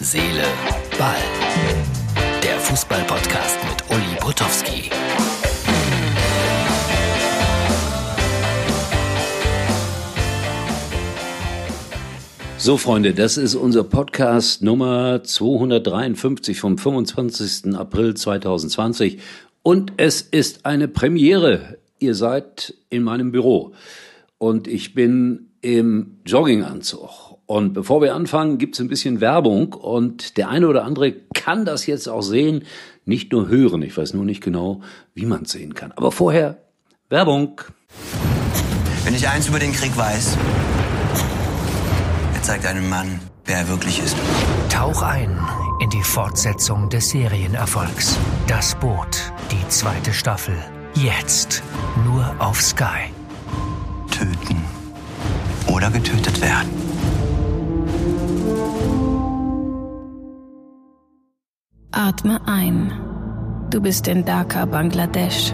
Seele, Ball. Der Fußball-Podcast mit Uli Potowski. So, Freunde, das ist unser Podcast Nummer 253 vom 25. April 2020. Und es ist eine Premiere. Ihr seid in meinem Büro. Und ich bin im Jogginganzug. Und bevor wir anfangen, gibt's ein bisschen Werbung. Und der eine oder andere kann das jetzt auch sehen, nicht nur hören. Ich weiß nur nicht genau, wie man es sehen kann. Aber vorher Werbung. Wenn ich eins über den Krieg weiß, er zeigt einem Mann, wer er wirklich ist. Tauch ein in die Fortsetzung des Serienerfolgs. Das Boot, die zweite Staffel. Jetzt nur auf Sky. Töten oder getötet werden. Atme ein. Du bist in Dhaka, Bangladesch.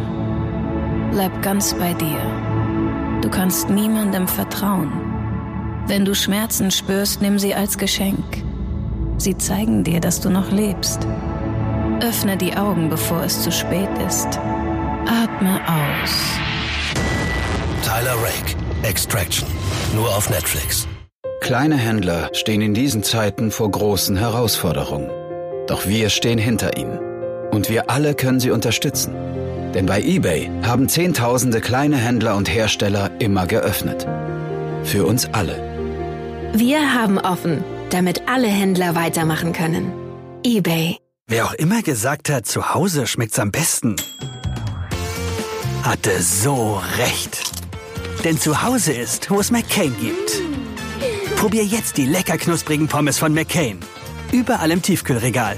Bleib ganz bei dir. Du kannst niemandem vertrauen. Wenn du Schmerzen spürst, nimm sie als Geschenk. Sie zeigen dir, dass du noch lebst. Öffne die Augen, bevor es zu spät ist. Atme aus. Tyler Rake. Extraction. Nur auf Netflix. Kleine Händler stehen in diesen Zeiten vor großen Herausforderungen. Doch wir stehen hinter ihnen. Und wir alle können sie unterstützen. Denn bei eBay haben Zehntausende kleine Händler und Hersteller immer geöffnet. Für uns alle. Wir haben offen, damit alle Händler weitermachen können. eBay. Wer auch immer gesagt hat, zu Hause schmeckt's am besten, hatte so recht. Denn zu Hause ist, wo es McCain gibt. Probier jetzt die lecker knusprigen Pommes von McCain. Überall im Tiefkühlregal.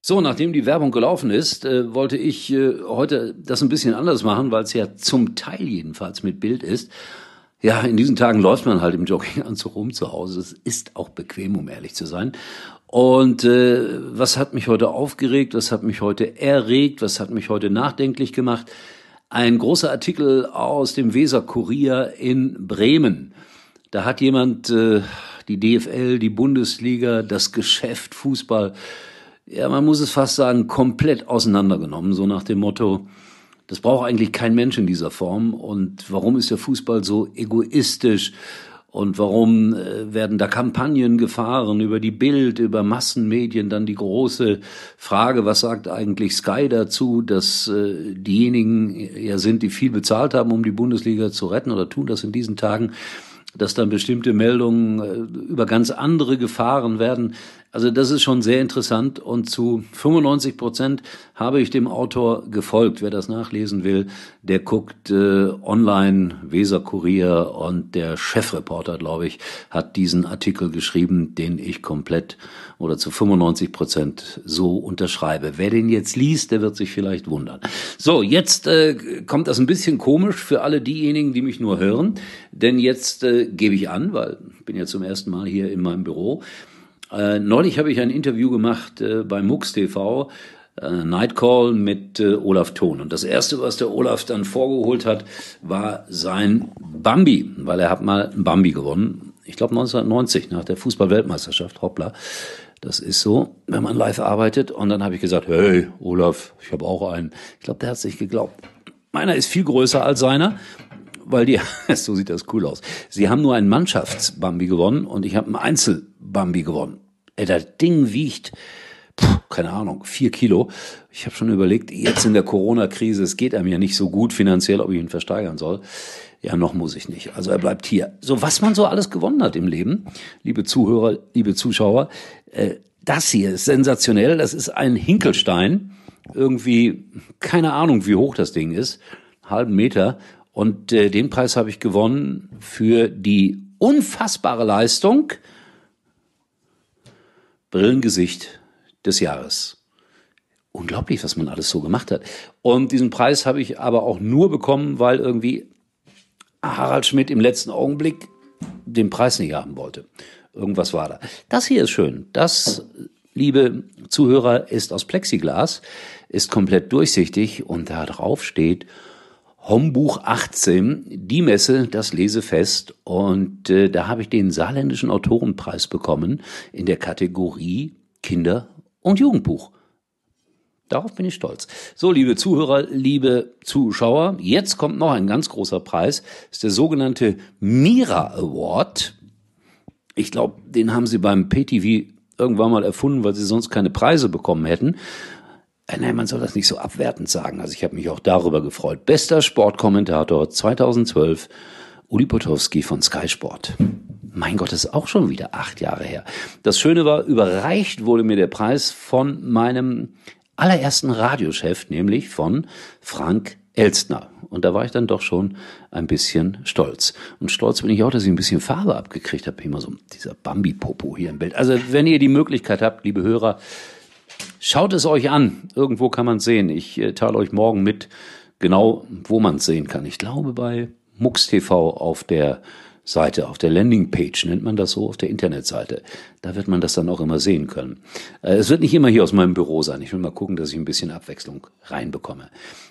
So, nachdem die Werbung gelaufen ist, äh, wollte ich äh, heute das ein bisschen anders machen, weil es ja zum Teil jedenfalls mit Bild ist. Ja, in diesen Tagen läuft man halt im Jogginganzug rum zu Hause. Es ist auch bequem, um ehrlich zu sein. Und äh, was hat mich heute aufgeregt? Was hat mich heute erregt? Was hat mich heute nachdenklich gemacht? Ein großer Artikel aus dem Weser Kurier in Bremen. Da hat jemand äh, die DFL, die Bundesliga, das Geschäft Fußball, ja, man muss es fast sagen, komplett auseinandergenommen, so nach dem Motto, das braucht eigentlich kein Mensch in dieser Form. Und warum ist der Fußball so egoistisch? Und warum äh, werden da Kampagnen gefahren über die Bild, über Massenmedien? Dann die große Frage, was sagt eigentlich Sky dazu, dass äh, diejenigen ja sind, die viel bezahlt haben, um die Bundesliga zu retten oder tun das in diesen Tagen? Dass dann bestimmte Meldungen äh, über ganz andere Gefahren werden. Also das ist schon sehr interessant und zu 95 Prozent habe ich dem Autor gefolgt. Wer das nachlesen will, der guckt äh, online Weser Kurier und der Chefreporter, glaube ich, hat diesen Artikel geschrieben, den ich komplett oder zu 95 Prozent so unterschreibe. Wer den jetzt liest, der wird sich vielleicht wundern. So, jetzt äh, kommt das ein bisschen komisch für alle diejenigen, die mich nur hören, denn jetzt äh, gebe ich an, weil ich bin ja zum ersten Mal hier in meinem Büro. Äh, neulich habe ich ein Interview gemacht äh, bei MUX TV, äh, Nightcall mit äh, Olaf Thon. Und das erste, was der Olaf dann vorgeholt hat, war sein Bambi, weil er hat mal ein Bambi gewonnen. Ich glaube 1990 nach der Fußball-Weltmeisterschaft, hoppla. Das ist so, wenn man live arbeitet. Und dann habe ich gesagt, hey, Olaf, ich habe auch einen. Ich glaube, der hat sich geglaubt. Meiner ist viel größer als seiner, weil die, so sieht das cool aus. Sie haben nur einen Mannschafts-Bambi gewonnen und ich habe einen Einzel-Bambi gewonnen. Ey, das Ding wiegt, puh, keine Ahnung, vier Kilo. Ich habe schon überlegt, jetzt in der Corona-Krise, es geht einem ja nicht so gut finanziell, ob ich ihn versteigern soll. Ja, noch muss ich nicht. Also er bleibt hier. So, was man so alles gewonnen hat im Leben, liebe Zuhörer, liebe Zuschauer, äh, das hier ist sensationell. Das ist ein Hinkelstein. Irgendwie, keine Ahnung, wie hoch das Ding ist. Halben Meter. Und äh, den Preis habe ich gewonnen für die unfassbare Leistung Brillengesicht des Jahres. Unglaublich, was man alles so gemacht hat. Und diesen Preis habe ich aber auch nur bekommen, weil irgendwie Harald Schmidt im letzten Augenblick den Preis nicht haben wollte. Irgendwas war da. Das hier ist schön. Das, liebe Zuhörer, ist aus Plexiglas, ist komplett durchsichtig und da drauf steht Hombuch 18, die Messe, das Lesefest. Und äh, da habe ich den saarländischen Autorenpreis bekommen in der Kategorie Kinder- und Jugendbuch. Darauf bin ich stolz. So, liebe Zuhörer, liebe Zuschauer, jetzt kommt noch ein ganz großer Preis. Das ist der sogenannte Mira Award. Ich glaube, den haben sie beim PTV irgendwann mal erfunden, weil sie sonst keine Preise bekommen hätten. Äh, nein, man soll das nicht so abwertend sagen. Also ich habe mich auch darüber gefreut. Bester Sportkommentator 2012, Uli Potowski von Sky Sport. Mein Gott, das ist auch schon wieder acht Jahre her. Das Schöne war, überreicht wurde mir der Preis von meinem allerersten Radiochef, nämlich von Frank Elstner. Und da war ich dann doch schon ein bisschen stolz. Und stolz bin ich auch, dass ich ein bisschen Farbe abgekriegt habe. Immer so dieser Bambi-Popo hier im Bild. Also wenn ihr die Möglichkeit habt, liebe Hörer, schaut es euch an. Irgendwo kann man sehen. Ich äh, teile euch morgen mit, genau wo man es sehen kann. Ich glaube bei Mux TV auf der Seite, auf der Landingpage nennt man das so, auf der Internetseite. Da wird man das dann auch immer sehen können. Äh, es wird nicht immer hier aus meinem Büro sein. Ich will mal gucken, dass ich ein bisschen Abwechslung reinbekomme.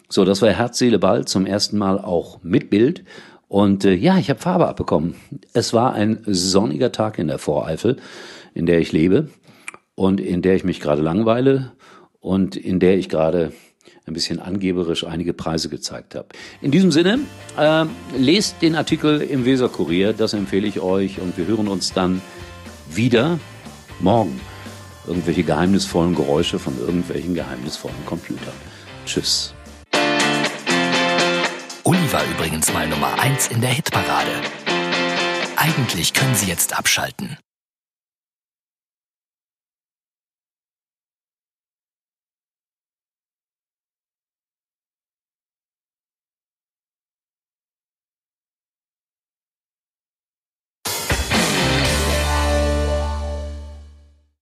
So, das war Herz, Seele, Ball zum ersten Mal auch mit Bild. Und äh, ja, ich habe Farbe abbekommen. Es war ein sonniger Tag in der Voreifel, in der ich lebe und in der ich mich gerade langweile und in der ich gerade ein bisschen angeberisch einige Preise gezeigt habe. In diesem Sinne, äh, lest den Artikel im Weser Kurier, das empfehle ich euch und wir hören uns dann wieder morgen. Irgendwelche geheimnisvollen Geräusche von irgendwelchen geheimnisvollen Computern. Tschüss. Uli war übrigens mal Nummer 1 in der Hitparade. Eigentlich können Sie jetzt abschalten.